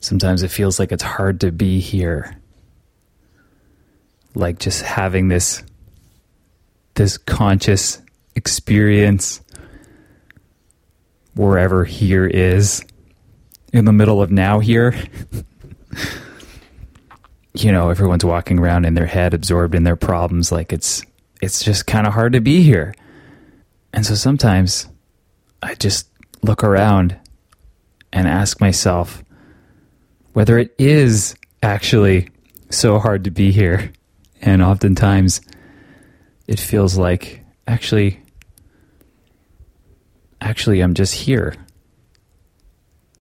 Sometimes it feels like it's hard to be here. Like just having this this conscious experience wherever here is in the middle of now here. you know, everyone's walking around in their head absorbed in their problems like it's it's just kind of hard to be here. And so sometimes I just look around and ask myself whether it is actually so hard to be here. And oftentimes it feels like actually actually I'm just here.